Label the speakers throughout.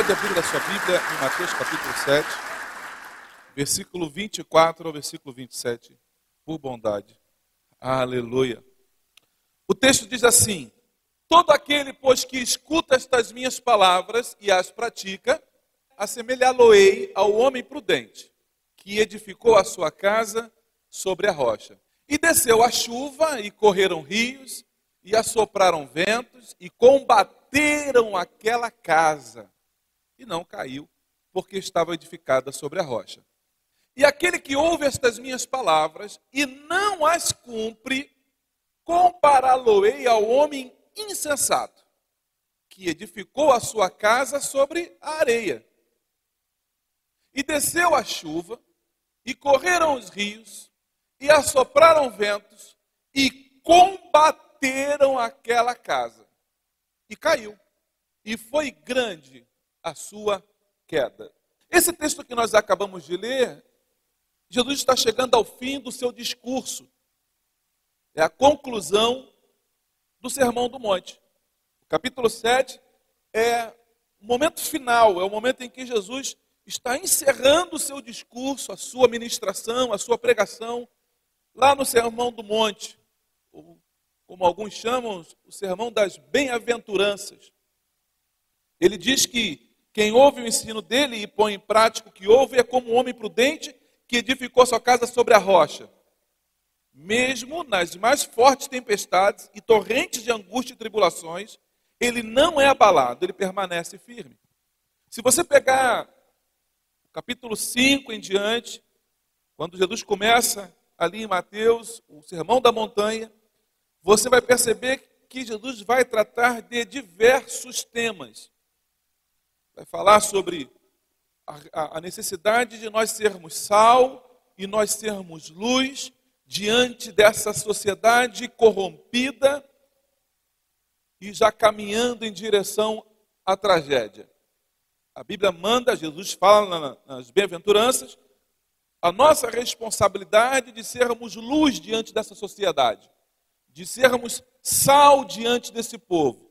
Speaker 1: Pode abrir a sua Bíblia em Mateus capítulo 7, versículo 24 ao versículo 27, por bondade. Aleluia. O texto diz assim: Todo aquele, pois, que escuta estas minhas palavras e as pratica, assemelhá-lo-ei ao homem prudente, que edificou a sua casa sobre a rocha. E desceu a chuva, e correram rios, e assopraram ventos, e combateram aquela casa e não caiu, porque estava edificada sobre a rocha. E aquele que ouve estas minhas palavras e não as cumpre, compará-lo-ei ao homem insensato, que edificou a sua casa sobre a areia. E desceu a chuva, e correram os rios, e assopraram ventos, e combateram aquela casa. E caiu. E foi grande a sua queda. Esse texto que nós acabamos de ler, Jesus está chegando ao fim do seu discurso. É a conclusão do Sermão do Monte. O capítulo 7 é o momento final, é o momento em que Jesus está encerrando o seu discurso, a sua ministração, a sua pregação, lá no Sermão do Monte, como alguns chamam, o Sermão das Bem-aventuranças. Ele diz que quem ouve o ensino dele e põe em prática o que ouve é como um homem prudente que edificou sua casa sobre a rocha. Mesmo nas mais fortes tempestades e torrentes de angústia e tribulações, ele não é abalado, ele permanece firme. Se você pegar o capítulo 5 em diante, quando Jesus começa ali em Mateus, o Sermão da Montanha, você vai perceber que Jesus vai tratar de diversos temas vai falar sobre a, a necessidade de nós sermos sal e nós sermos luz diante dessa sociedade corrompida e já caminhando em direção à tragédia. A Bíblia manda, Jesus fala nas bem-aventuranças, a nossa responsabilidade de sermos luz diante dessa sociedade, de sermos sal diante desse povo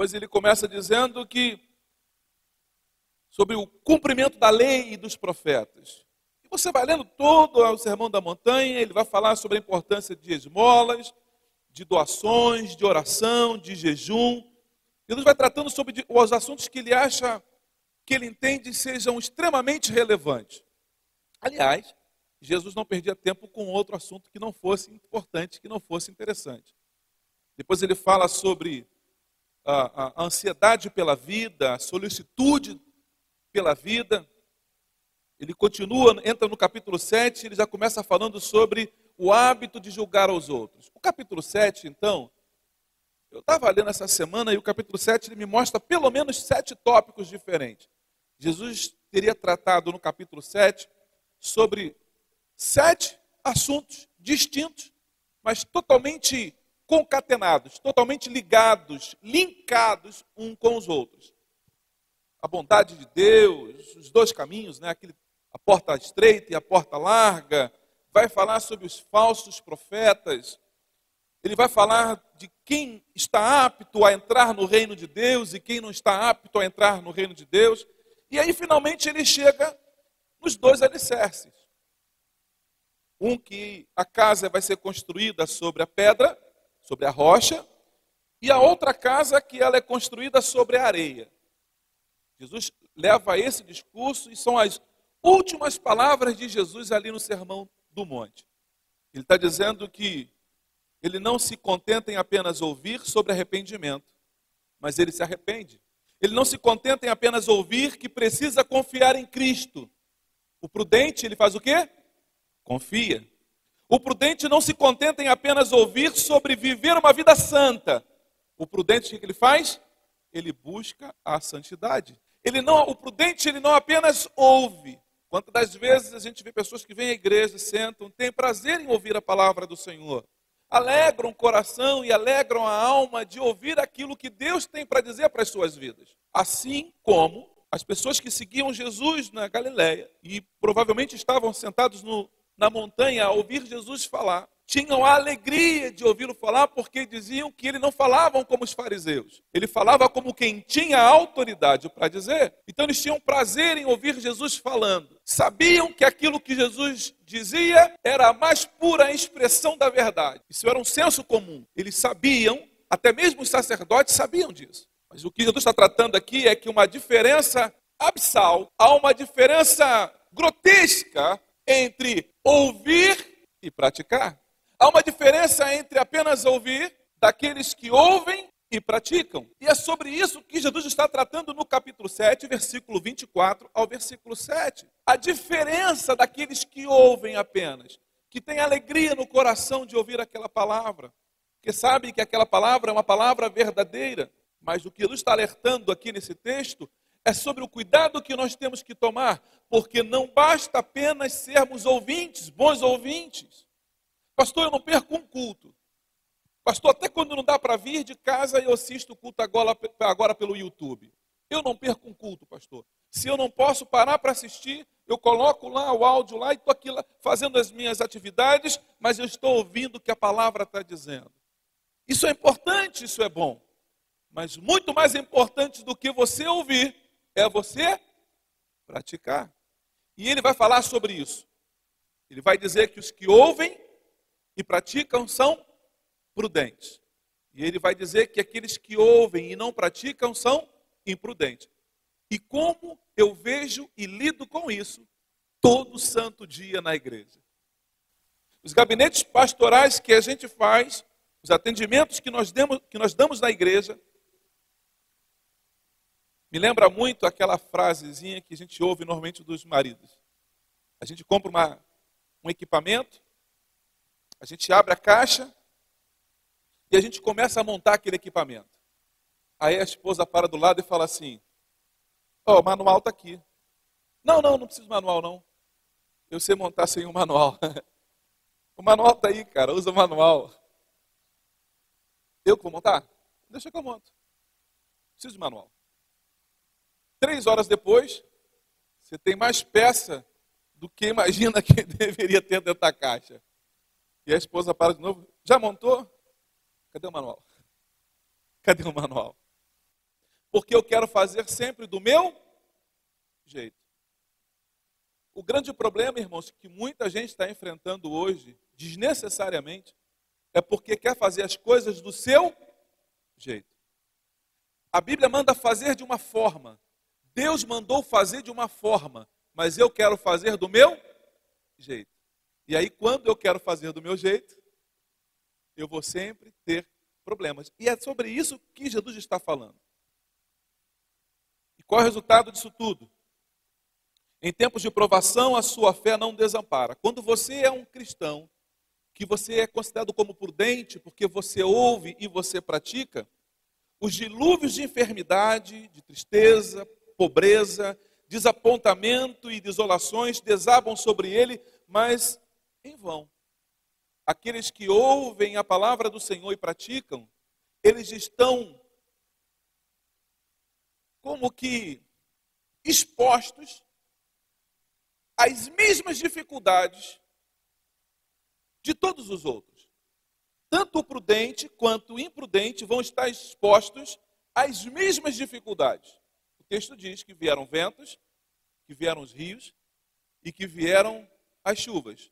Speaker 1: pois ele começa dizendo que sobre o cumprimento da lei e dos profetas. E você vai lendo todo o Sermão da Montanha, ele vai falar sobre a importância de esmolas, de doações, de oração, de jejum. Jesus vai tratando sobre os assuntos que ele acha, que ele entende sejam extremamente relevantes. Aliás, Jesus não perdia tempo com outro assunto que não fosse importante, que não fosse interessante. Depois ele fala sobre a, a ansiedade pela vida, a solicitude pela vida. Ele continua, entra no capítulo 7, ele já começa falando sobre o hábito de julgar aos outros. O capítulo 7, então, eu estava lendo essa semana e o capítulo 7 ele me mostra pelo menos sete tópicos diferentes. Jesus teria tratado no capítulo 7 sobre sete assuntos distintos, mas totalmente concatenados, totalmente ligados, linkados um com os outros. A bondade de Deus, os dois caminhos, né? Aquele, a porta estreita e a porta larga, vai falar sobre os falsos profetas, ele vai falar de quem está apto a entrar no reino de Deus e quem não está apto a entrar no reino de Deus. E aí, finalmente, ele chega nos dois alicerces. Um que a casa vai ser construída sobre a pedra, sobre a rocha, e a outra casa que ela é construída sobre a areia. Jesus leva esse discurso e são as últimas palavras de Jesus ali no Sermão do Monte. Ele está dizendo que ele não se contenta em apenas ouvir sobre arrependimento, mas ele se arrepende. Ele não se contenta em apenas ouvir que precisa confiar em Cristo, O prudente, ele faz o quê? Confia. O prudente não se contenta em apenas ouvir sobre viver uma vida santa. O prudente, o que ele faz? Ele busca a santidade. Ele não, o prudente, ele não apenas ouve. Quantas das vezes a gente vê pessoas que vêm à igreja, sentam, têm prazer em ouvir a palavra do Senhor, alegram o coração e alegram a alma de ouvir aquilo que Deus tem para dizer para as suas vidas. Assim como as pessoas que seguiam Jesus na Galiléia e provavelmente estavam sentados no, na montanha a ouvir Jesus falar, tinham a alegria de ouvi-lo falar porque diziam que ele não falava como os fariseus. Ele falava como quem tinha autoridade para dizer. Então eles tinham prazer em ouvir Jesus falando. Sabiam que aquilo que Jesus dizia era a mais pura expressão da verdade. Isso era um senso comum. Eles sabiam, até mesmo os sacerdotes sabiam disso. Mas o que Jesus está tratando aqui é que uma diferença abissal, há uma diferença grotesca entre ouvir e praticar. Há uma diferença entre apenas ouvir daqueles que ouvem e praticam. E é sobre isso que Jesus está tratando no capítulo 7, versículo 24 ao versículo 7. A diferença daqueles que ouvem apenas, que têm alegria no coração de ouvir aquela palavra, que sabem que aquela palavra é uma palavra verdadeira. Mas o que Jesus está alertando aqui nesse texto é sobre o cuidado que nós temos que tomar, porque não basta apenas sermos ouvintes, bons ouvintes. Pastor, eu não perco um culto. Pastor, até quando não dá para vir de casa, eu assisto o culto agora, agora pelo YouTube. Eu não perco um culto, pastor. Se eu não posso parar para assistir, eu coloco lá o áudio lá e estou aqui fazendo as minhas atividades, mas eu estou ouvindo o que a palavra está dizendo. Isso é importante, isso é bom. Mas muito mais importante do que você ouvir é você praticar. E ele vai falar sobre isso. Ele vai dizer que os que ouvem e praticam são prudentes. E ele vai dizer que aqueles que ouvem e não praticam são imprudentes. E como eu vejo e lido com isso todo santo dia na igreja. Os gabinetes pastorais que a gente faz, os atendimentos que nós, que nós damos na igreja, me lembra muito aquela frasezinha que a gente ouve normalmente dos maridos. A gente compra uma, um equipamento, a gente abre a caixa e a gente começa a montar aquele equipamento. Aí a esposa para do lado e fala assim: Ó, oh, o manual está aqui. Não, não, não preciso de manual, não. Eu sei montar sem o manual. o manual está aí, cara, usa o manual. Eu que vou montar? Deixa que eu monto. Preciso de manual. Três horas depois, você tem mais peça do que imagina que deveria ter dentro da caixa. E a esposa para de novo. Já montou? Cadê o manual? Cadê o manual? Porque eu quero fazer sempre do meu jeito. O grande problema, irmãos, que muita gente está enfrentando hoje, desnecessariamente, é porque quer fazer as coisas do seu jeito. A Bíblia manda fazer de uma forma. Deus mandou fazer de uma forma, mas eu quero fazer do meu jeito. E aí, quando eu quero fazer do meu jeito, eu vou sempre ter problemas. E é sobre isso que Jesus está falando. E qual é o resultado disso tudo? Em tempos de provação, a sua fé não desampara. Quando você é um cristão, que você é considerado como prudente, porque você ouve e você pratica, os dilúvios de enfermidade, de tristeza, pobreza, desapontamento e desolações desabam sobre ele, mas em vão. Aqueles que ouvem a palavra do Senhor e praticam, eles estão como que expostos às mesmas dificuldades de todos os outros. Tanto o prudente quanto o imprudente vão estar expostos às mesmas dificuldades. Texto diz que vieram ventos, que vieram os rios e que vieram as chuvas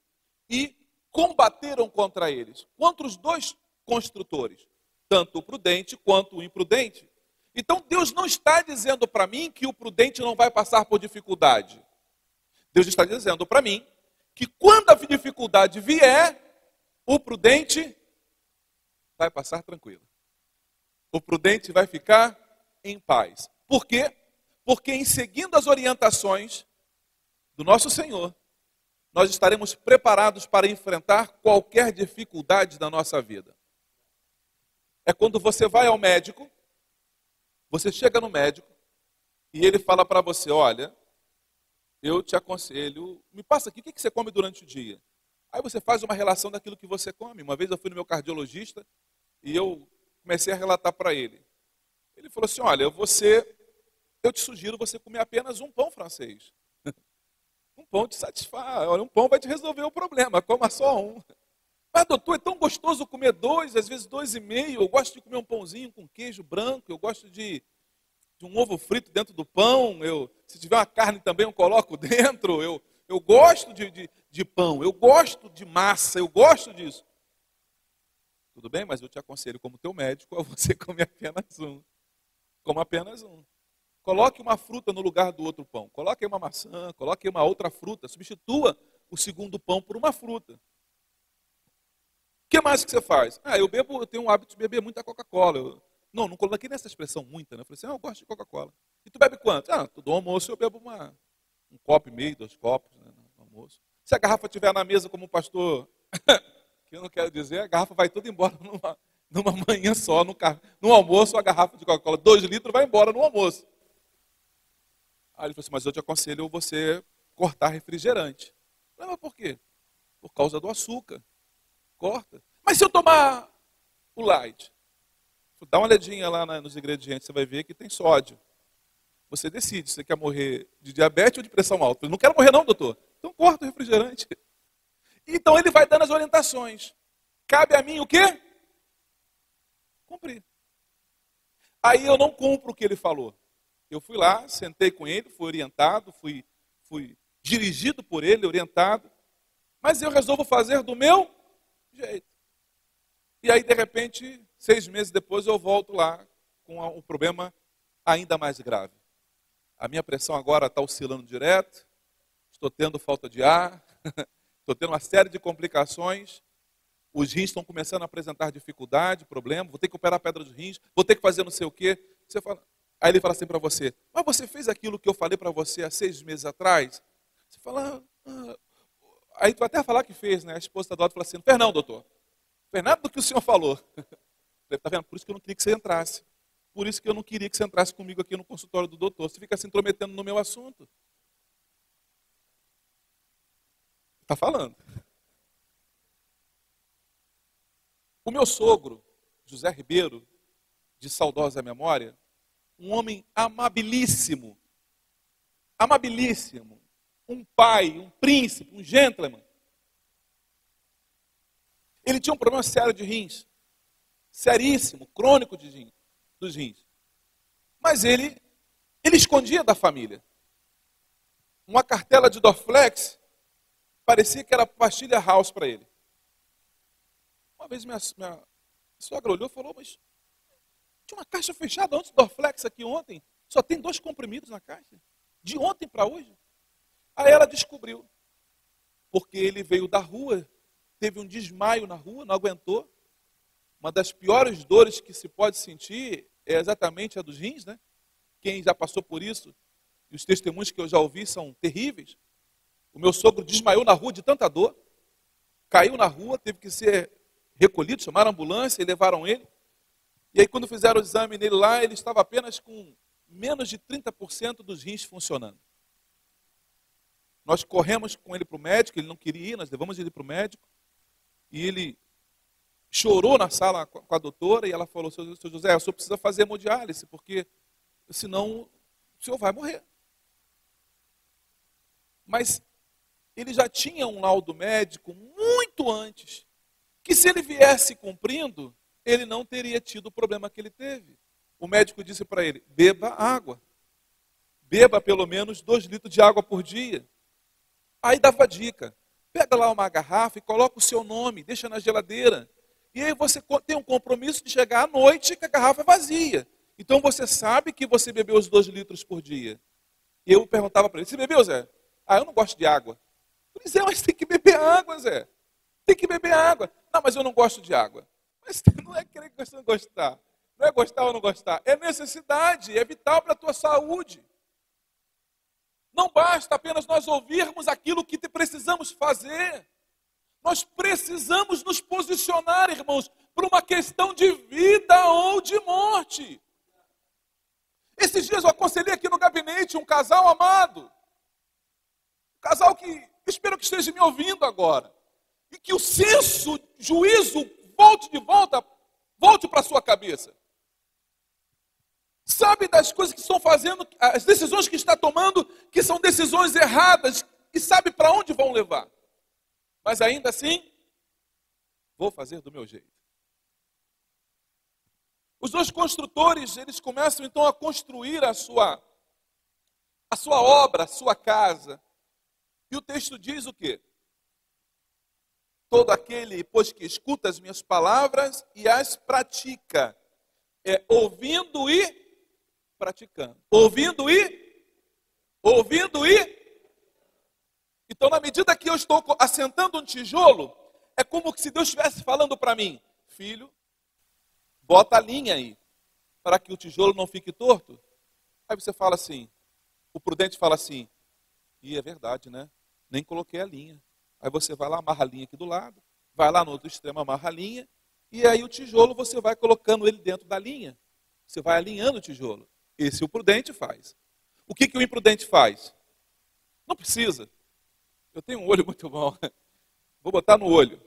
Speaker 1: e combateram contra eles. Contra os dois construtores, tanto o prudente quanto o imprudente. Então Deus não está dizendo para mim que o prudente não vai passar por dificuldade. Deus está dizendo para mim que quando a dificuldade vier, o prudente vai passar tranquilo. O prudente vai ficar em paz. Por quê? Porque em seguindo as orientações do nosso Senhor, nós estaremos preparados para enfrentar qualquer dificuldade da nossa vida. É quando você vai ao médico, você chega no médico e ele fala para você: Olha, eu te aconselho, me passa aqui, o que você come durante o dia? Aí você faz uma relação daquilo que você come. Uma vez eu fui no meu cardiologista e eu comecei a relatar para ele. Ele falou assim: Olha, você, eu te sugiro você comer apenas um pão francês. um pão te satisfaz, olha, um pão vai te resolver o problema, coma só um. Mas, doutor, é tão gostoso comer dois, às vezes dois e meio. Eu gosto de comer um pãozinho com queijo branco, eu gosto de, de um ovo frito dentro do pão. Eu, se tiver uma carne também, eu coloco dentro. Eu, eu gosto de, de, de pão, eu gosto de massa, eu gosto disso. Tudo bem, mas eu te aconselho, como teu médico, a você comer apenas um. Coma apenas um. Coloque uma fruta no lugar do outro pão. Coloque uma maçã, coloque uma outra fruta. Substitua o segundo pão por uma fruta. O que mais que você faz? Ah, eu bebo, eu tenho um hábito de beber muita Coca-Cola. Não, não coloquei nessa expressão muita, né? Eu falei assim, ah, eu gosto de Coca-Cola. E tu bebe quanto? Ah, todo almoço eu bebo uma, um copo e meio, dois copos né, no almoço. Se a garrafa estiver na mesa, como o pastor, que eu não quero dizer, a garrafa vai toda embora numa, numa manhã só, no, no almoço, a garrafa de Coca-Cola, dois litros, vai embora no almoço. Aí ele falou assim, mas eu te aconselho você cortar refrigerante. Falei, mas por quê? Por causa do açúcar. Corta. Mas se eu tomar o light? Dá uma olhadinha lá nos ingredientes, você vai ver que tem sódio. Você decide você quer morrer de diabetes ou de pressão alta. Eu não quero morrer não, doutor. Então corta o refrigerante. Então ele vai dando as orientações. Cabe a mim o quê? Cumprir. Aí eu não cumpro o que ele falou. Eu fui lá, sentei com ele, fui orientado, fui, fui dirigido por ele, orientado. Mas eu resolvo fazer do meu jeito. E aí, de repente, seis meses depois, eu volto lá com um problema ainda mais grave. A minha pressão agora está oscilando direto, estou tendo falta de ar, estou tendo uma série de complicações, os rins estão começando a apresentar dificuldade, problema, vou ter que operar a pedra dos rins, vou ter que fazer não sei o quê. Você fala, aí ele fala assim para você, mas você fez aquilo que eu falei para você há seis meses atrás? Você fala, ah, aí tu vai até falar que fez, né? A esposa do lado fala assim, Fernando, doutor, fez nada do que o senhor falou. Está vendo? Por isso que eu não queria que você entrasse. Por isso que eu não queria que você entrasse comigo aqui no consultório do doutor. Você fica se intrometendo no meu assunto. Está falando. O meu sogro, José Ribeiro, de saudosa memória, um homem amabilíssimo, amabilíssimo, um pai, um príncipe, um gentleman. Ele tinha um problema sério de rins, seríssimo, crônico de rins dos rins. Mas ele, ele escondia da família. Uma cartela de Dorflex parecia que era pastilha house para ele. Uma vez minha, minha sogra olhou e falou, mas tinha uma caixa fechada antes do Dorflex aqui ontem. Só tem dois comprimidos na caixa. De ontem para hoje. Aí ela descobriu. Porque ele veio da rua, teve um desmaio na rua, não aguentou. Uma das piores dores que se pode sentir é exatamente a dos rins, né? Quem já passou por isso, e os testemunhos que eu já ouvi são terríveis. O meu sogro desmaiou na rua de tanta dor, caiu na rua, teve que ser recolhido, chamaram a ambulância e levaram ele. E aí, quando fizeram o exame nele lá, ele estava apenas com menos de 30% dos rins funcionando. Nós corremos com ele para o médico, ele não queria ir, nós levamos ele para o médico. E ele chorou na sala com a doutora e ela falou, seu José, o senhor precisa fazer hemodiálise, porque senão o senhor vai morrer. Mas ele já tinha um laudo médico muito antes, que se ele viesse cumprindo, ele não teria tido o problema que ele teve. O médico disse para ele: beba água. Beba pelo menos dois litros de água por dia. Aí dava dica: pega lá uma garrafa e coloca o seu nome, deixa na geladeira. E aí você tem um compromisso de chegar à noite que a garrafa vazia. Então você sabe que você bebeu os dois litros por dia. Eu perguntava para ele, você bebeu, Zé? Ah, eu não gosto de água. Eu disse, mas tem que beber água, Zé. Tem que beber água. Não, mas eu não gosto de água. Mas não é querer que você não gostar. Não é gostar ou não gostar. É necessidade, é vital para a tua saúde. Não basta apenas nós ouvirmos aquilo que precisamos fazer. Nós precisamos nos posicionar, irmãos, para uma questão de vida ou de morte. Esses dias eu aconselhei aqui no gabinete um casal amado. Um casal que espero que esteja me ouvindo agora. E que o senso, juízo, volte de volta, volte para a sua cabeça. Sabe das coisas que estão fazendo, as decisões que está tomando, que são decisões erradas, e sabe para onde vão levar. Mas ainda assim, vou fazer do meu jeito. Os dois construtores, eles começam então a construir a sua a sua obra, a sua casa. E o texto diz o quê? Todo aquele, pois que escuta as minhas palavras e as pratica, é ouvindo e praticando. Ouvindo e ouvindo e então, na medida que eu estou assentando um tijolo, é como se Deus estivesse falando para mim: Filho, bota a linha aí, para que o tijolo não fique torto. Aí você fala assim, o prudente fala assim, e é verdade, né? Nem coloquei a linha. Aí você vai lá, amarra a linha aqui do lado, vai lá no outro extremo, amarra a linha, e aí o tijolo você vai colocando ele dentro da linha. Você vai alinhando o tijolo. Esse o prudente faz. O que, que o imprudente faz? Não precisa. Eu tenho um olho muito bom. Vou botar no olho.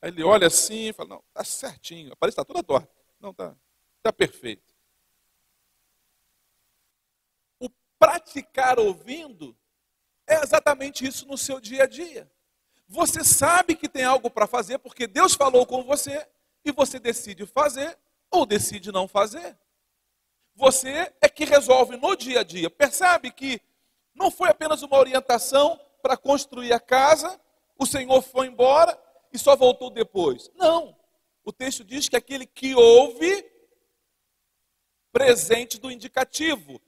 Speaker 1: Aí ele olha assim e fala, não, está certinho. Parece que está toda torta. Não, está tá perfeito. O praticar ouvindo é exatamente isso no seu dia a dia. Você sabe que tem algo para fazer porque Deus falou com você e você decide fazer ou decide não fazer. Você é que resolve no dia a dia. Percebe que não foi apenas uma orientação para construir a casa, o Senhor foi embora e só voltou depois. Não. O texto diz que aquele que ouve, presente do indicativo.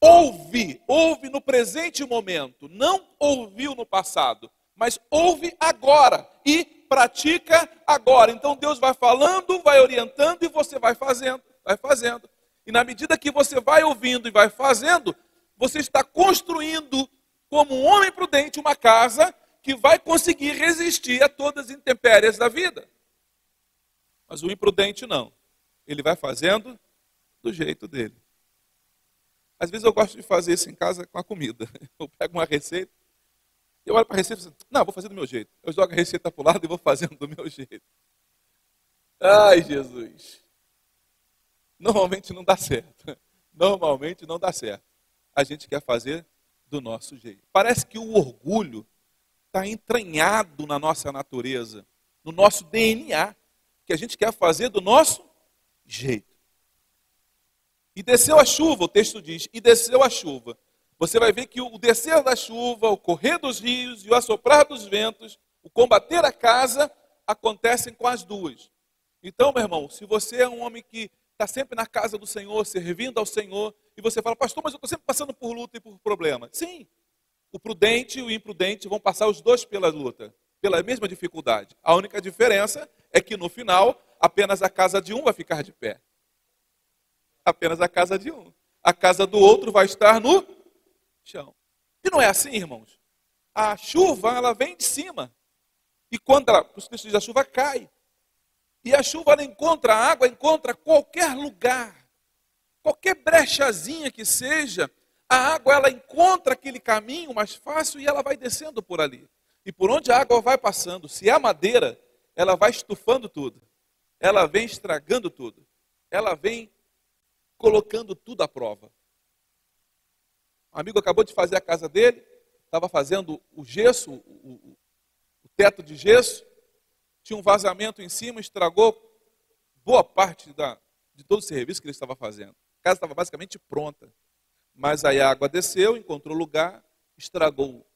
Speaker 1: Ouve, ouve no presente momento, não ouviu no passado, mas ouve agora e pratica agora. Então Deus vai falando, vai orientando e você vai fazendo, vai fazendo. E na medida que você vai ouvindo e vai fazendo, você está construindo como um homem prudente uma casa que vai conseguir resistir a todas as intempéries da vida. Mas o imprudente não. Ele vai fazendo do jeito dele. Às vezes eu gosto de fazer isso em casa com a comida. Eu pego uma receita, eu olho para a receita e falo, não, vou fazer do meu jeito. Eu jogo a receita para o lado e vou fazendo do meu jeito. Ai, Jesus. Normalmente não dá certo. Normalmente não dá certo. A gente quer fazer do nosso jeito. Parece que o orgulho está entranhado na nossa natureza, no nosso DNA, que a gente quer fazer do nosso jeito. E desceu a chuva, o texto diz, e desceu a chuva. Você vai ver que o descer da chuva, o correr dos rios e o assoprar dos ventos, o combater a casa, acontecem com as duas. Então, meu irmão, se você é um homem que está sempre na casa do Senhor, servindo ao Senhor, e você fala, pastor, mas eu estou sempre passando por luta e por problema. Sim, o prudente e o imprudente vão passar os dois pela luta, pela mesma dificuldade. A única diferença é que no final, apenas a casa de um vai ficar de pé. Apenas a casa de um. A casa do outro vai estar no chão. E não é assim, irmãos. A chuva, ela vem de cima. E quando ela, os textos a chuva cai. E a chuva, ela encontra a água, encontra qualquer lugar. Qualquer brechazinha que seja, a água ela encontra aquele caminho mais fácil e ela vai descendo por ali. E por onde a água vai passando, se há madeira, ela vai estufando tudo. Ela vem estragando tudo. Ela vem colocando tudo à prova. Um amigo acabou de fazer a casa dele, estava fazendo o gesso, o, o, teto de gesso, tinha um vazamento em cima, estragou boa parte da, de todo o serviço que ele estava fazendo. A casa estava basicamente pronta. Mas aí a água desceu, encontrou lugar, estragou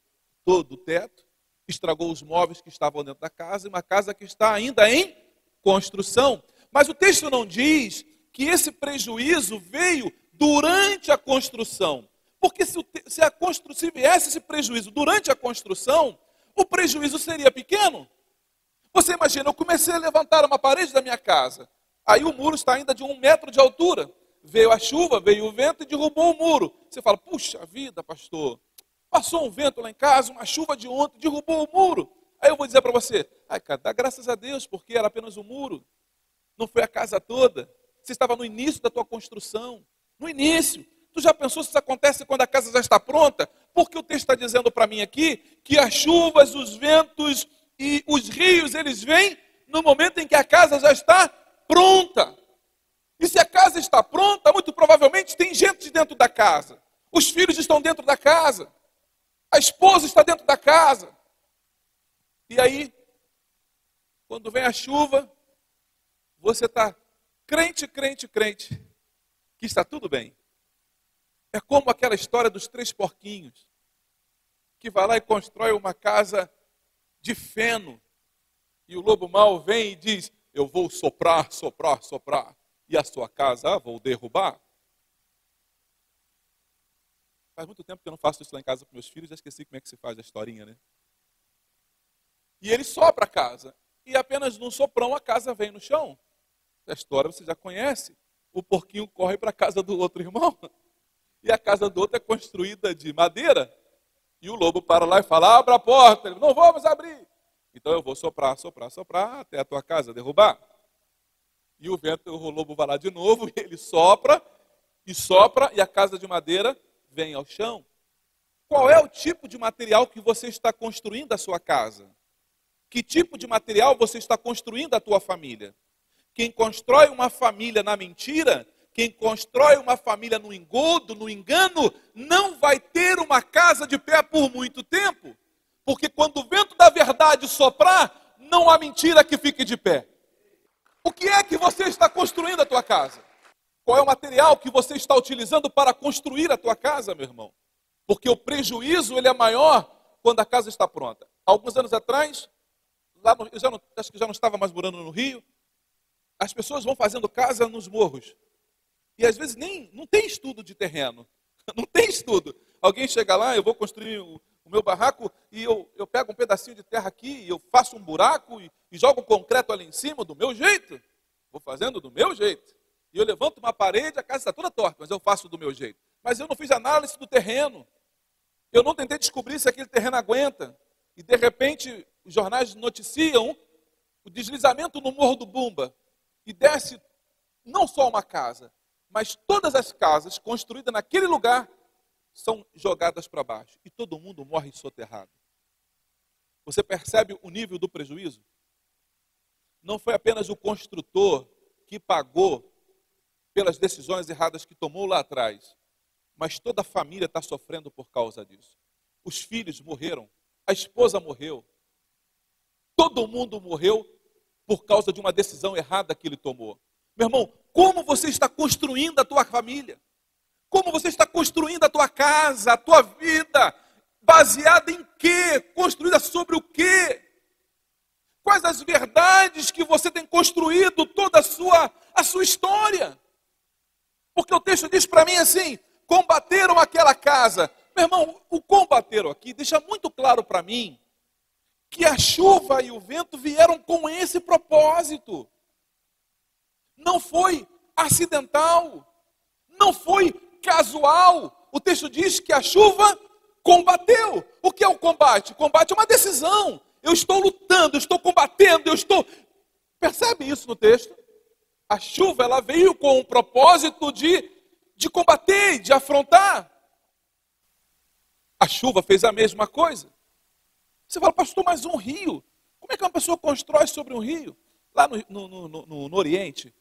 Speaker 1: todo o teto, estragou os móveis que estavam dentro da casa, e uma casa que está ainda em construção. Mas o texto não diz que esse prejuízo veio durante a construção. Porque se, se, a constru, se viesse esse prejuízo durante a construção, o prejuízo seria pequeno. Você imagina, eu comecei a levantar uma parede da minha casa, aí o muro está ainda de um metro de altura veio a chuva, veio o vento e derrubou o muro. Você fala, puxa vida, pastor, Passou um vento lá em casa, uma chuva de ontem, derrubou o muro. Aí eu vou dizer para você, ai, cara, dá graças a Deus, porque era apenas o um muro. Não foi a casa toda. Você estava no início da tua construção. No início. Tu já pensou se isso acontece quando a casa já está pronta? Porque o texto está dizendo para mim aqui que as chuvas, os ventos e os rios, eles vêm no momento em que a casa já está pronta. E se a casa está pronta, muito provavelmente tem gente dentro da casa. Os filhos estão dentro da casa. A esposa está dentro da casa. E aí, quando vem a chuva, você está crente, crente, crente, que está tudo bem. É como aquela história dos três porquinhos, que vai lá e constrói uma casa de feno, e o lobo mau vem e diz: Eu vou soprar, soprar, soprar, e a sua casa ah, vou derrubar. Faz muito tempo que eu não faço isso lá em casa com meus filhos, já esqueci como é que se faz a historinha, né? E ele sopra a casa. E apenas num soprão a casa vem no chão. A história você já conhece. O porquinho corre para a casa do outro irmão. E a casa do outro é construída de madeira. E o lobo para lá e fala: abra a porta. Ele, não vamos abrir. Então eu vou soprar, soprar, soprar até a tua casa derrubar. E o vento, o lobo vai lá de novo, e ele sopra, e sopra, e a casa de madeira vem ao chão. Qual é o tipo de material que você está construindo a sua casa? Que tipo de material você está construindo a tua família? Quem constrói uma família na mentira, quem constrói uma família no engodo, no engano, não vai ter uma casa de pé por muito tempo. Porque quando o vento da verdade soprar, não há mentira que fique de pé. O que é que você está construindo a tua casa? Qual é o material que você está utilizando para construir a tua casa, meu irmão? Porque o prejuízo ele é maior quando a casa está pronta. Alguns anos atrás, lá no, eu já não, acho que já não estava mais morando no Rio, as pessoas vão fazendo casa nos morros. E às vezes nem não tem estudo de terreno. Não tem estudo. Alguém chega lá, eu vou construir o, o meu barraco e eu, eu pego um pedacinho de terra aqui, eu faço um buraco e, e jogo concreto ali em cima do meu jeito. Vou fazendo do meu jeito. E eu levanto uma parede, a casa está toda torta, mas eu faço do meu jeito. Mas eu não fiz análise do terreno. Eu não tentei descobrir se aquele terreno aguenta. E de repente, os jornais noticiam o deslizamento no Morro do Bumba. E desce não só uma casa, mas todas as casas construídas naquele lugar são jogadas para baixo. E todo mundo morre soterrado. Você percebe o nível do prejuízo? Não foi apenas o construtor que pagou pelas decisões erradas que tomou lá atrás, mas toda a família está sofrendo por causa disso. Os filhos morreram, a esposa morreu, todo mundo morreu por causa de uma decisão errada que ele tomou. Meu irmão, como você está construindo a tua família? Como você está construindo a tua casa, a tua vida? Baseada em quê? Construída sobre o quê? Quais as verdades que você tem construído toda a sua, a sua história? Porque o texto diz para mim assim: combateram aquela casa. Meu irmão, o combateram aqui deixa muito claro para mim que a chuva e o vento vieram com esse propósito. Não foi acidental, não foi casual. O texto diz que a chuva combateu. O que é o combate? O combate é uma decisão. Eu estou lutando, eu estou combatendo, eu estou. Percebe isso no texto? A chuva ela veio com o propósito de, de combater, de afrontar. A chuva fez a mesma coisa. Você fala, pastor, mas um rio? Como é que uma pessoa constrói sobre um rio? Lá no, no, no, no, Oriente,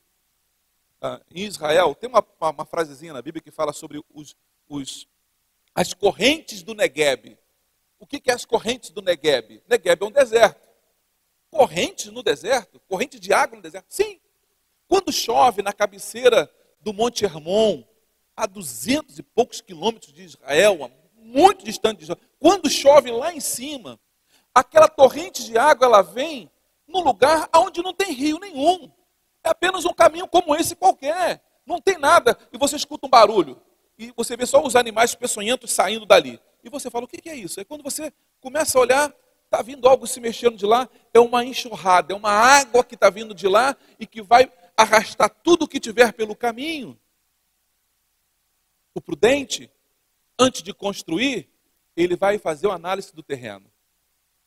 Speaker 1: ah, em Israel, tem uma, uma, frasezinha na Bíblia que fala sobre os, os, as correntes do Negueb. O que, que é as correntes do Negueb? Negueb é um deserto. Correntes no deserto? Corrente de água no deserto? Sim. Quando chove na cabeceira do Monte Hermon, a duzentos e poucos quilômetros de Israel, muito distante de Israel, quando chove lá em cima, aquela torrente de água ela vem num lugar onde não tem rio nenhum. É apenas um caminho como esse qualquer. Não tem nada. E você escuta um barulho. E você vê só os animais peçonhentos saindo dali. E você fala, o que é isso? É quando você começa a olhar, está vindo algo se mexendo de lá, é uma enxurrada, é uma água que está vindo de lá e que vai arrastar tudo o que tiver pelo caminho. O prudente, antes de construir, ele vai fazer uma análise do terreno.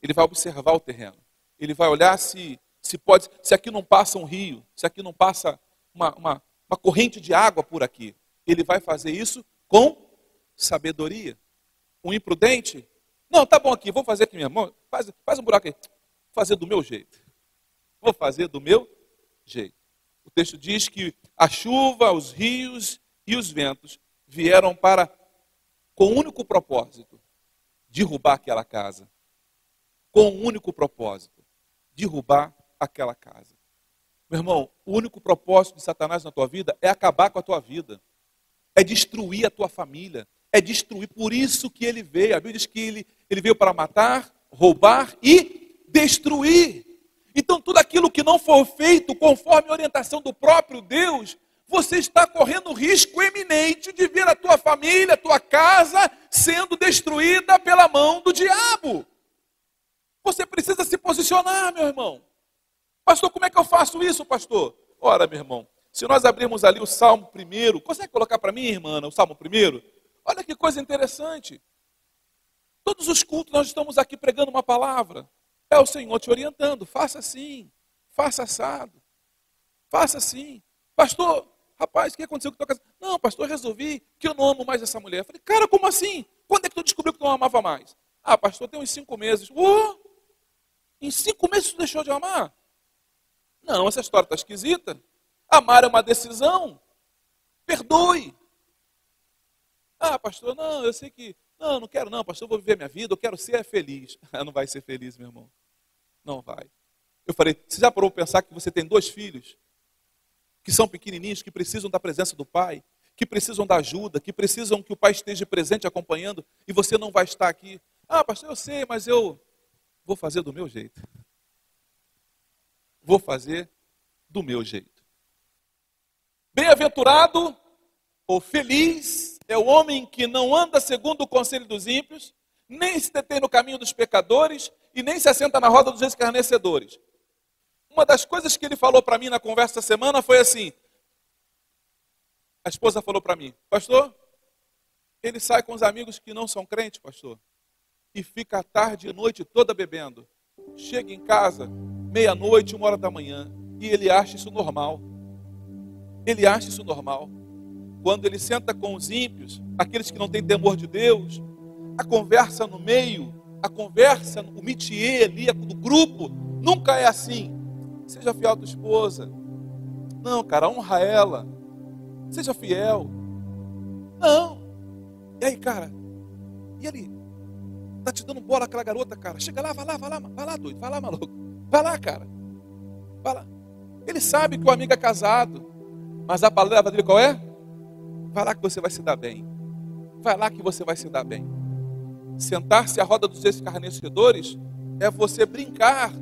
Speaker 1: Ele vai observar o terreno. Ele vai olhar se, se pode, se aqui não passa um rio, se aqui não passa uma, uma, uma corrente de água por aqui. Ele vai fazer isso com sabedoria. Um imprudente, não, tá bom aqui, vou fazer aqui mesmo. Faz, faz um buraco aí. Vou fazer do meu jeito. Vou fazer do meu jeito. O texto diz que a chuva, os rios e os ventos vieram para, com um único propósito, derrubar aquela casa. Com um único propósito, derrubar aquela casa. Meu irmão, o único propósito de Satanás na tua vida é acabar com a tua vida, é destruir a tua família, é destruir. Por isso que ele veio. A Bíblia diz que ele, ele veio para matar, roubar e destruir. Então, tudo aquilo que não for feito conforme a orientação do próprio Deus, você está correndo risco eminente de ver a tua família, a tua casa sendo destruída pela mão do diabo. Você precisa se posicionar, meu irmão. Pastor, como é que eu faço isso, pastor? Ora, meu irmão, se nós abrirmos ali o Salmo primeiro, consegue colocar para mim, irmã, o Salmo primeiro? Olha que coisa interessante. Todos os cultos nós estamos aqui pregando uma palavra. É o Senhor te orientando. Faça assim, faça assado, faça assim. Pastor, rapaz, o que aconteceu com tua casa? Não, pastor, resolvi que eu não amo mais essa mulher. Eu falei, cara, como assim? Quando é que tu descobriu que tu não amava mais? Ah, pastor, tem uns cinco meses. Oh, em cinco meses tu deixou de amar? Não, essa história está esquisita. Amar é uma decisão. Perdoe. Ah, pastor, não, eu sei que. Não, não quero, não, pastor, eu vou viver minha vida, eu quero ser feliz. não vai ser feliz, meu irmão. Não vai. Eu falei, você já parou para pensar que você tem dois filhos que são pequenininhos, que precisam da presença do pai, que precisam da ajuda, que precisam que o pai esteja presente acompanhando e você não vai estar aqui? Ah, pastor, eu sei, mas eu vou fazer do meu jeito. Vou fazer do meu jeito. Bem-aventurado ou feliz é o homem que não anda segundo o conselho dos ímpios, nem se detém no caminho dos pecadores e nem se assenta na roda dos escarnecedores. Uma das coisas que ele falou para mim na conversa da semana foi assim: a esposa falou para mim, pastor, ele sai com os amigos que não são crentes, pastor, e fica a tarde e noite toda bebendo. Chega em casa, meia-noite, uma hora da manhã, e ele acha isso normal. Ele acha isso normal quando ele senta com os ímpios, aqueles que não têm temor de Deus, a conversa no meio, a conversa, o métier ali do grupo, nunca é assim. Seja fiel à tua esposa. Não, cara, honra ela. Seja fiel. Não. E aí, cara? E ali? Tá te dando bola aquela garota, cara? Chega lá, vai lá, vai lá, vai lá, doido, vai lá, maluco. Vai lá, cara. Vai lá. Ele sabe que o amigo é casado, mas a palavra dele qual é? Vai lá que você vai se dar bem. Vai lá que você vai se dar bem. Sentar-se à roda dos escarnecedores é você brincar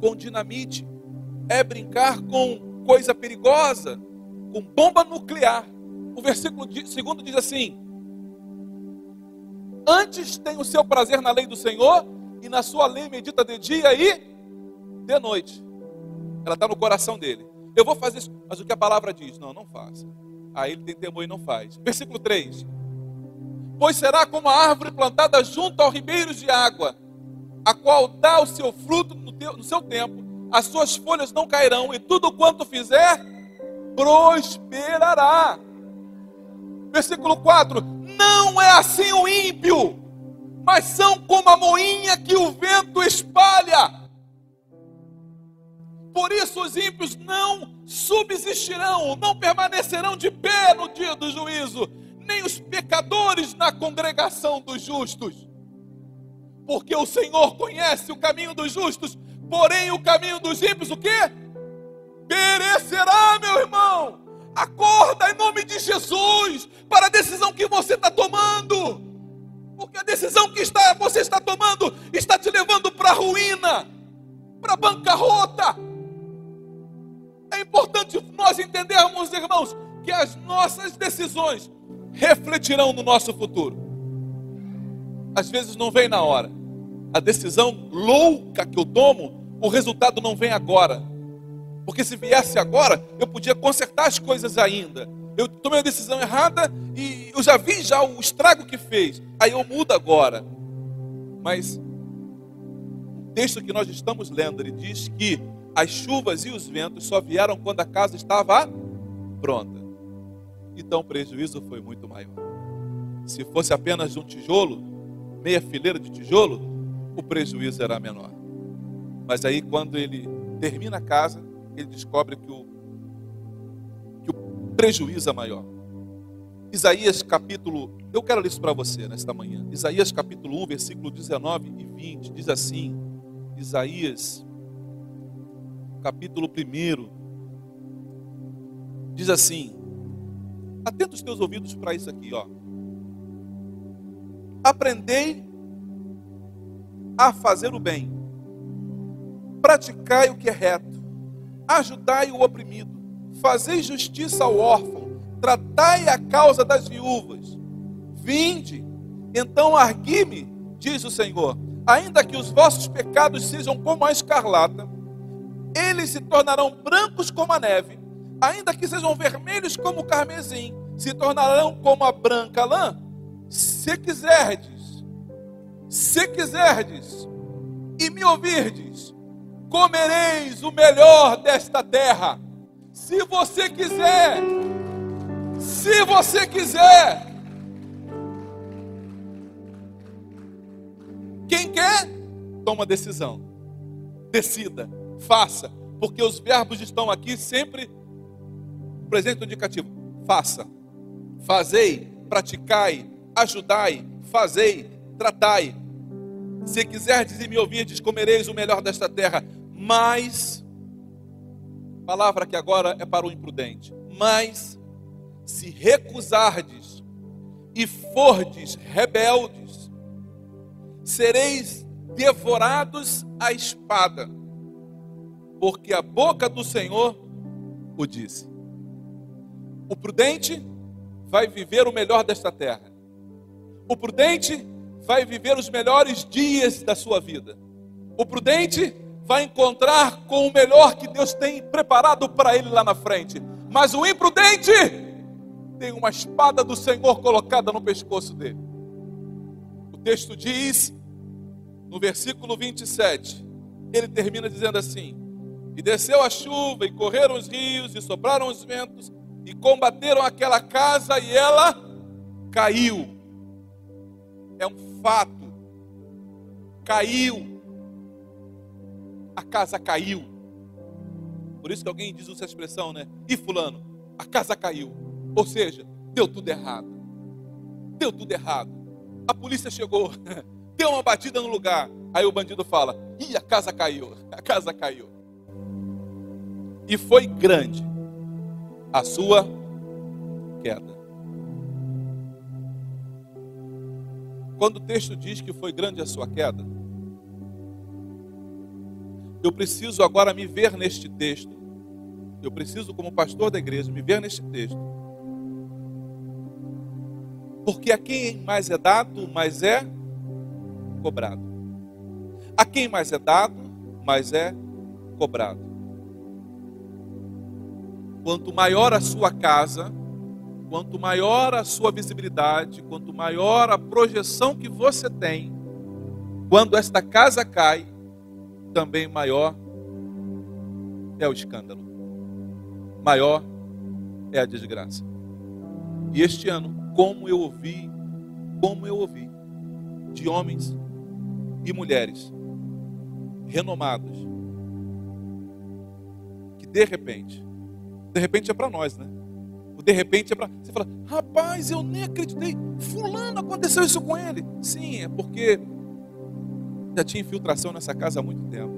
Speaker 1: com dinamite, é brincar com coisa perigosa, com bomba nuclear. O versículo segundo diz assim: Antes tem o seu prazer na lei do Senhor, e na sua lei medita de dia e de noite. Ela está no coração dele. Eu vou fazer isso, mas o que a palavra diz? Não, não faça. Aí ele tem temor e não faz. Versículo 3: Pois será como a árvore plantada junto aos ribeiros de água, a qual dá o seu fruto no, teu, no seu tempo, as suas folhas não cairão, e tudo quanto fizer prosperará. Versículo 4: Não é assim o ímpio, mas são como a moinha que o vento espalha. Por isso os ímpios não subsistirão, não permanecerão de pé no dia do juízo, nem os pecadores na congregação dos justos. Porque o Senhor conhece o caminho dos justos, porém o caminho dos ímpios, o quê? Perecerá, meu irmão. Acorda em nome de Jesus para a decisão que você está tomando. Porque a decisão que está, você está tomando está te levando para a ruína, para a bancarrota. É importante nós entendermos, irmãos, que as nossas decisões refletirão no nosso futuro. Às vezes não vem na hora. A decisão louca que eu tomo, o resultado não vem agora. Porque se viesse agora, eu podia consertar as coisas ainda. Eu tomei a decisão errada e eu já vi já o estrago que fez. Aí eu mudo agora. Mas o texto que nós estamos lendo, ele diz que as chuvas e os ventos só vieram quando a casa estava pronta. Então o prejuízo foi muito maior. Se fosse apenas um tijolo, meia fileira de tijolo, o prejuízo era menor. Mas aí quando ele termina a casa, ele descobre que o, que o prejuízo é maior. Isaías capítulo, eu quero ler isso para você nesta manhã. Isaías capítulo 1, versículo 19 e 20, diz assim: Isaías, capítulo 1, diz assim: Atenta os teus ouvidos para isso aqui, ó. Aprendei a fazer o bem, praticai o que é reto, ajudai o oprimido, fazei justiça ao órfão tratai a causa das viúvas. Vinde, então argui-me, diz o Senhor, ainda que os vossos pecados sejam como a escarlata, eles se tornarão brancos como a neve, ainda que sejam vermelhos como o carmesim, se tornarão como a branca lã. Se quiserdes, se quiserdes e me ouvirdes, comereis o melhor desta terra. Se você quiser, se você quiser. Quem quer, toma decisão. Decida, faça, porque os verbos estão aqui sempre presente indicativo. Faça, fazei, praticai, ajudai, fazei, tratai. Se quiserdes e me ouvirdes, comereis o melhor desta terra. Mas, palavra que agora é para o imprudente. Mas se recusardes e fordes rebeldes, sereis devorados à espada, porque a boca do Senhor o disse. O prudente vai viver o melhor desta terra. O prudente vai viver os melhores dias da sua vida. O prudente vai encontrar com o melhor que Deus tem preparado para ele lá na frente. Mas o imprudente tem uma espada do Senhor colocada no pescoço dele. O texto diz, no versículo 27, ele termina dizendo assim: E desceu a chuva, e correram os rios, e sopraram os ventos, e combateram aquela casa, e ela caiu. É um fato. Caiu. A casa caiu. Por isso que alguém diz essa expressão, né? E fulano, a casa caiu. Ou seja, deu tudo errado. Deu tudo errado. A polícia chegou, deu uma batida no lugar. Aí o bandido fala: Ih, a casa caiu, a casa caiu. E foi grande a sua queda. Quando o texto diz que foi grande a sua queda, eu preciso agora me ver neste texto. Eu preciso, como pastor da igreja, me ver neste texto porque a quem mais é dado, mais é cobrado. A quem mais é dado, mais é cobrado. Quanto maior a sua casa, quanto maior a sua visibilidade, quanto maior a projeção que você tem, quando esta casa cai, também maior é o escândalo, maior é a desgraça. E este ano, como eu ouvi, como eu ouvi, de homens e mulheres renomados, que de repente, de repente é para nós, né? O de repente é para. Você fala, rapaz, eu nem acreditei, Fulano aconteceu isso com ele. Sim, é porque já tinha infiltração nessa casa há muito tempo.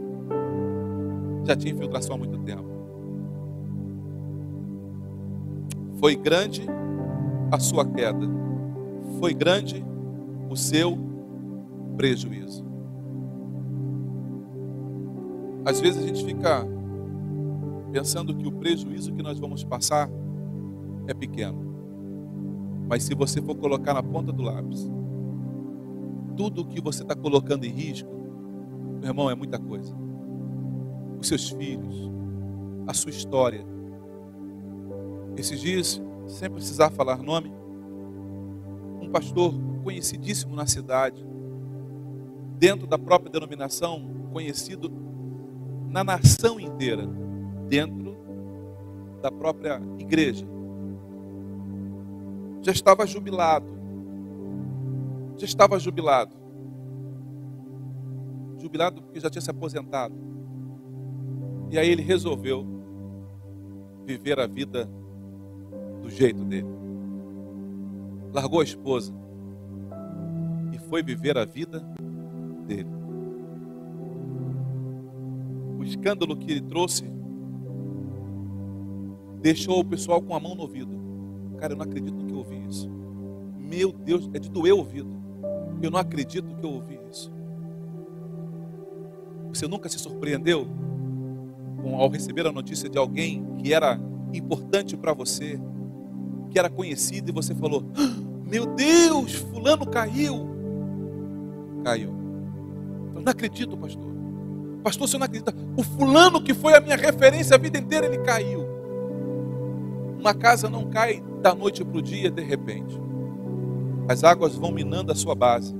Speaker 1: Já tinha infiltração há muito tempo. Foi grande a sua queda, foi grande o seu prejuízo. Às vezes a gente fica pensando que o prejuízo que nós vamos passar é pequeno. Mas se você for colocar na ponta do lápis, tudo o que você está colocando em risco, meu irmão, é muita coisa. Os seus filhos, a sua história. Esses dias sem precisar falar nome, um pastor conhecidíssimo na cidade, dentro da própria denominação, conhecido na nação inteira, dentro da própria igreja. Já estava jubilado. Já estava jubilado. Jubilado porque já tinha se aposentado. E aí ele resolveu viver a vida do jeito dele. Largou a esposa e foi viver a vida dele. O escândalo que ele trouxe deixou o pessoal com a mão no ouvido. Cara, eu não acredito que eu ouvi isso. Meu Deus, é de doer o ouvido. Eu não acredito que eu ouvi isso. Você nunca se surpreendeu com, ao receber a notícia de alguém que era importante para você, que era conhecido, e você falou: ah, Meu Deus, Fulano caiu. Caiu. Eu não acredito, pastor. Pastor, você não acredita? O fulano que foi a minha referência a vida inteira, ele caiu. Uma casa não cai da noite para o dia, de repente. As águas vão minando a sua base,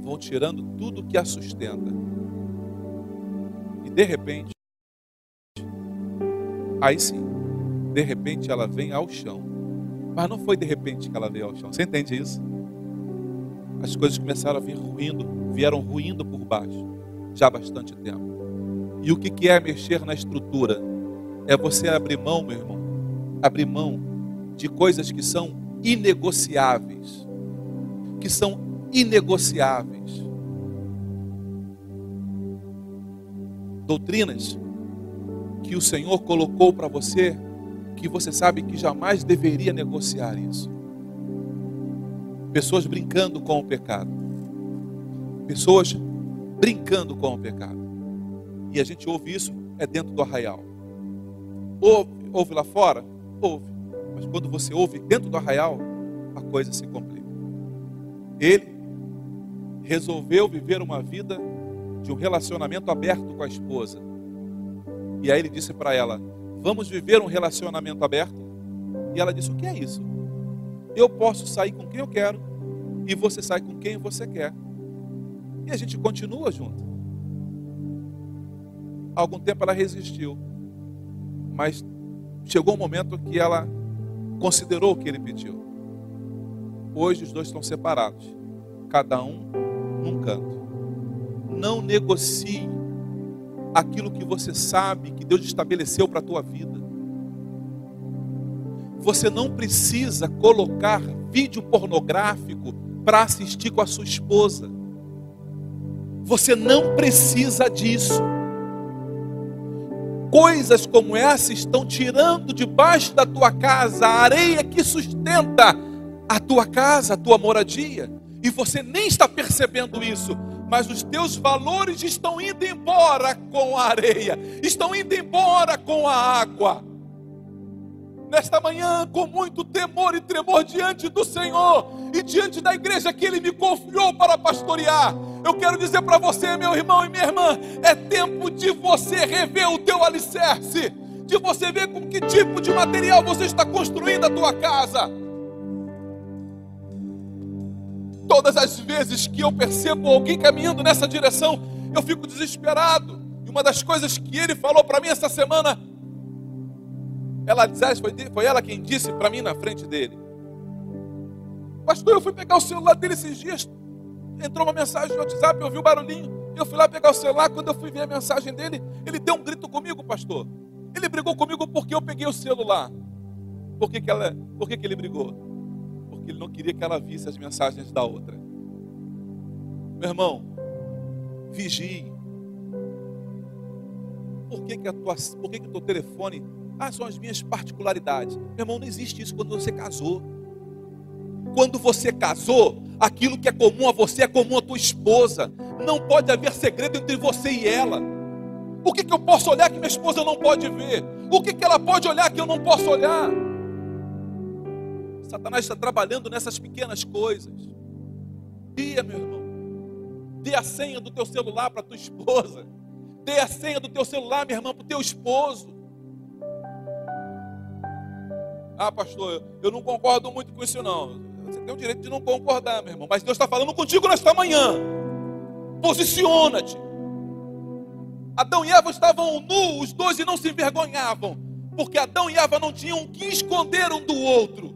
Speaker 1: vão tirando tudo que a sustenta. E de repente, aí sim, de repente ela vem ao chão. Mas não foi de repente que ela veio ao chão. Você entende isso? As coisas começaram a vir ruindo, vieram ruindo por baixo, já há bastante tempo. E o que é mexer na estrutura? É você abrir mão, meu irmão, abrir mão de coisas que são inegociáveis. Que são inegociáveis. Doutrinas que o Senhor colocou para você, que você sabe que jamais deveria negociar isso. Pessoas brincando com o pecado. Pessoas brincando com o pecado. E a gente ouve isso é dentro do arraial. Ouve, ouve lá fora? Ouve. Mas quando você ouve dentro do arraial, a coisa se complica. Ele resolveu viver uma vida de um relacionamento aberto com a esposa. E aí ele disse para ela: Vamos viver um relacionamento aberto? E ela disse: O que é isso? Eu posso sair com quem eu quero e você sai com quem você quer. E a gente continua junto. Algum tempo ela resistiu, mas chegou um momento que ela considerou o que ele pediu. Hoje os dois estão separados, cada um num canto. Não negocie aquilo que você sabe que Deus estabeleceu para a tua vida. Você não precisa colocar vídeo pornográfico para assistir com a sua esposa. Você não precisa disso. Coisas como essa estão tirando debaixo da tua casa a areia que sustenta a tua casa, a tua moradia. E você nem está percebendo isso, mas os teus valores estão indo embora com a areia, estão indo embora com a água nesta manhã com muito temor e tremor diante do Senhor e diante da igreja que Ele me confiou para pastorear. Eu quero dizer para você, meu irmão e minha irmã, é tempo de você rever o teu alicerce, de você ver com que tipo de material você está construindo a tua casa. Todas as vezes que eu percebo alguém caminhando nessa direção, eu fico desesperado. E uma das coisas que ele falou para mim essa semana ela diz, foi, foi ela quem disse para mim na frente dele. Pastor, eu fui pegar o celular dele esses dias. Entrou uma mensagem no WhatsApp, eu vi o barulhinho. Eu fui lá pegar o celular. Quando eu fui ver a mensagem dele, ele deu um grito comigo, pastor. Ele brigou comigo porque eu peguei o celular. Por que, que, ela, por que, que ele brigou? Porque ele não queria que ela visse as mensagens da outra. Meu irmão, vigie. Por que, que, a tua, por que, que o teu telefone ah, são as minhas particularidades. Meu irmão, não existe isso quando você casou. Quando você casou, aquilo que é comum a você é comum à tua esposa. Não pode haver segredo entre você e ela. O que, que eu posso olhar que minha esposa não pode ver? O que, que ela pode olhar que eu não posso olhar? Satanás está trabalhando nessas pequenas coisas. Dia, meu irmão. Dê a senha do teu celular para tua esposa. Dê a senha do teu celular, minha irmã, para o teu esposo. Ah, pastor, eu não concordo muito com isso, não. Você tem o direito de não concordar, meu irmão. Mas Deus está falando contigo nesta manhã. Posiciona-te. Adão e Eva estavam nus, os dois, e não se envergonhavam, porque Adão e Eva não tinham que esconder um do outro.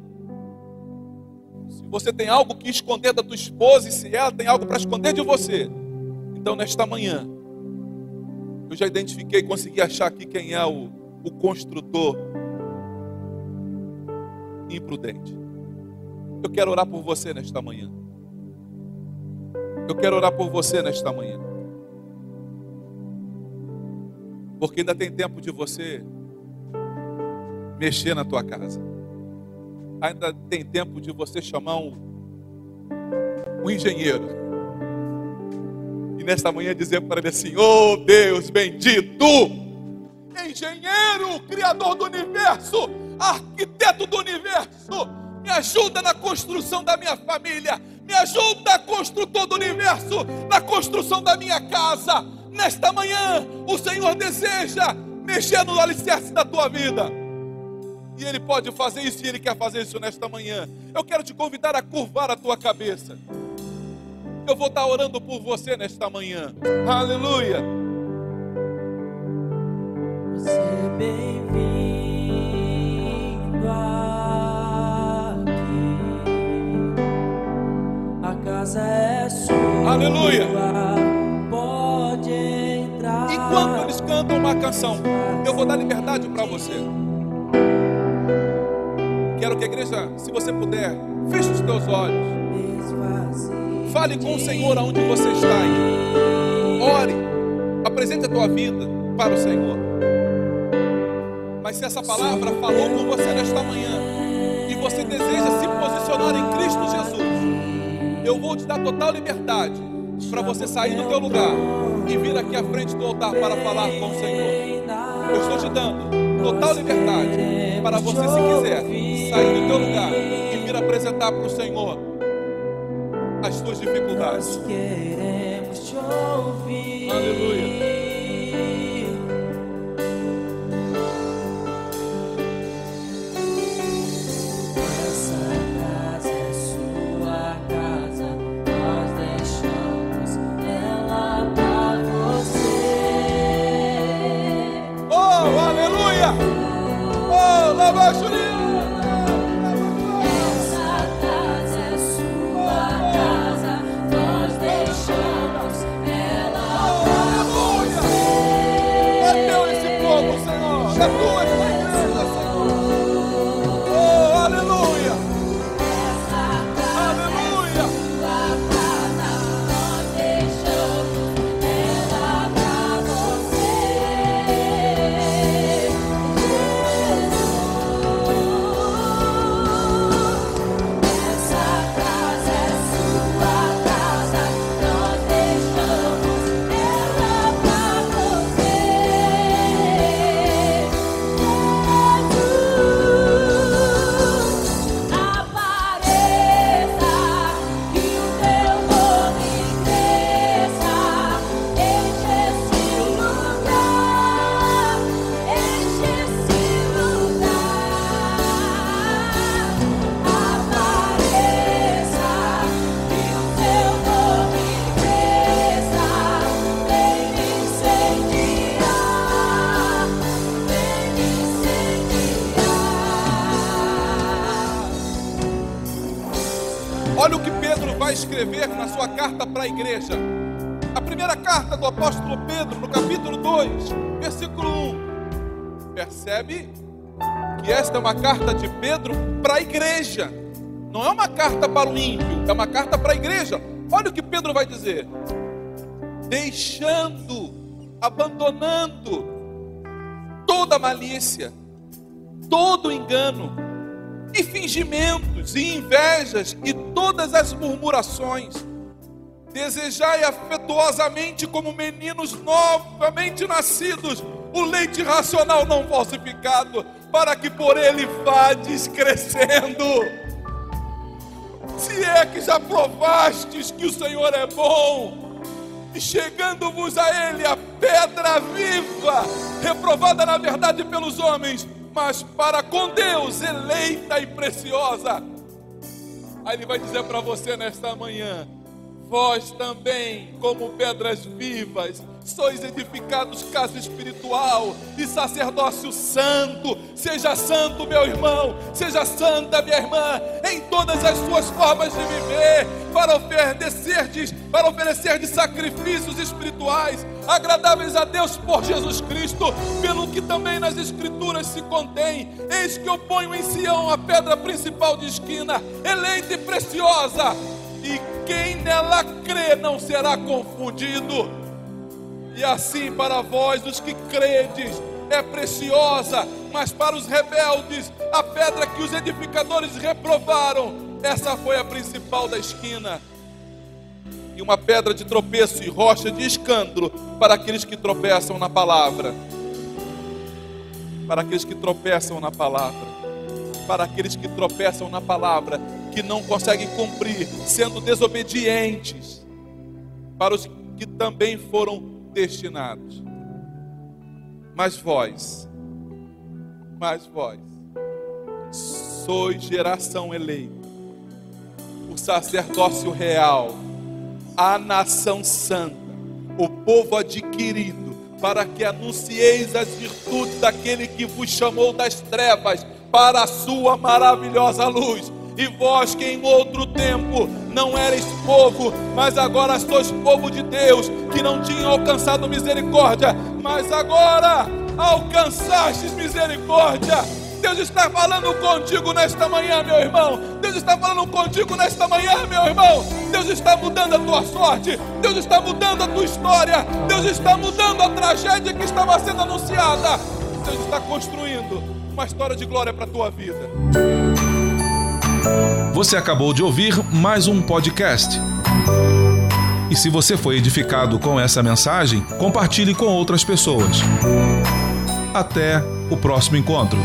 Speaker 1: Se você tem algo que esconder da tua esposa, e se ela tem algo para esconder de você, então nesta manhã, eu já identifiquei, consegui achar aqui quem é o, o construtor imprudente. Eu quero orar por você nesta manhã. Eu quero orar por você nesta manhã. Porque ainda tem tempo de você mexer na tua casa. Ainda tem tempo de você chamar um, um engenheiro. E nesta manhã dizer para ele assim: Oh Deus bendito, engenheiro, criador do universo, arquiteto do universo, me ajuda na construção da minha família, me ajuda, construtor do universo, na construção da minha casa. Nesta manhã, o Senhor deseja mexer no alicerce da tua vida. E Ele pode fazer isso e Ele quer fazer isso nesta manhã. Eu quero te convidar a curvar a tua cabeça. Eu vou estar orando por você nesta manhã. Aleluia.
Speaker 2: Você é bem-vindo aqui.
Speaker 1: Aleluia. Enquanto eles cantam uma canção, eu vou dar liberdade para você. Quero que a igreja, se você puder, feche os teus olhos. Fale com o Senhor aonde você está aí. Ore. Apresente a tua vida para o Senhor. Mas se essa palavra falou com você nesta manhã e você deseja se posicionar em Cristo Jesus, eu vou te dar total liberdade para você sair do teu lugar e vir aqui à frente do altar para falar com o Senhor. Eu estou te dando total liberdade para você, se quiser, sair do teu lugar e vir apresentar para o Senhor as tuas dificuldades. Aleluia. Do apóstolo Pedro, no capítulo 2, versículo 1. Percebe que esta é uma carta de Pedro para a igreja. Não é uma carta para o ímpio, é uma carta para a igreja. Olha o que Pedro vai dizer: deixando, abandonando toda malícia, todo engano, e fingimentos, e invejas, e todas as murmurações. Desejai afetuosamente, como meninos novamente nascidos, o leite racional não falsificado, para que por ele vades crescendo. Se é que já provastes que o Senhor é bom, e chegando-vos a Ele a pedra viva, reprovada na verdade pelos homens, mas para com Deus eleita e preciosa. Aí Ele vai dizer para você nesta manhã: Vós também, como pedras vivas, sois edificados casa espiritual e sacerdócio santo. Seja santo, meu irmão, seja santa, minha irmã, em todas as suas formas de viver, para oferecer para oferecer de sacrifícios espirituais agradáveis a Deus por Jesus Cristo, pelo que também nas escrituras se contém. Eis que eu ponho em Sião a pedra principal de esquina, eleita e preciosa, e quem nela crê não será confundido. E assim para vós, os que credes, é preciosa, mas para os rebeldes, a pedra que os edificadores reprovaram, essa foi a principal da esquina. E uma pedra de tropeço e rocha de escândalo para aqueles que tropeçam na palavra. Para aqueles que tropeçam na palavra. Para aqueles que tropeçam na palavra, que não conseguem cumprir, sendo desobedientes. Para os que também foram destinados. Mas vós, mas vós, sois geração eleita, o sacerdócio real, a nação santa, o povo adquirido, para que anuncieis as virtudes daquele que vos chamou das trevas para a sua maravilhosa luz. E vós que em outro tempo não erais povo, mas agora sois povo de Deus, que não tinham alcançado misericórdia, mas agora alcançastes misericórdia. Deus está falando contigo nesta manhã, meu irmão. Deus está falando contigo nesta manhã, meu irmão. Deus está mudando a tua sorte. Deus está mudando a tua história. Deus está mudando a tragédia que estava sendo anunciada. Deus está construindo uma história de glória para a tua vida.
Speaker 3: Você acabou de ouvir mais um podcast. E se você foi edificado com essa mensagem, compartilhe com outras pessoas. Até o próximo encontro.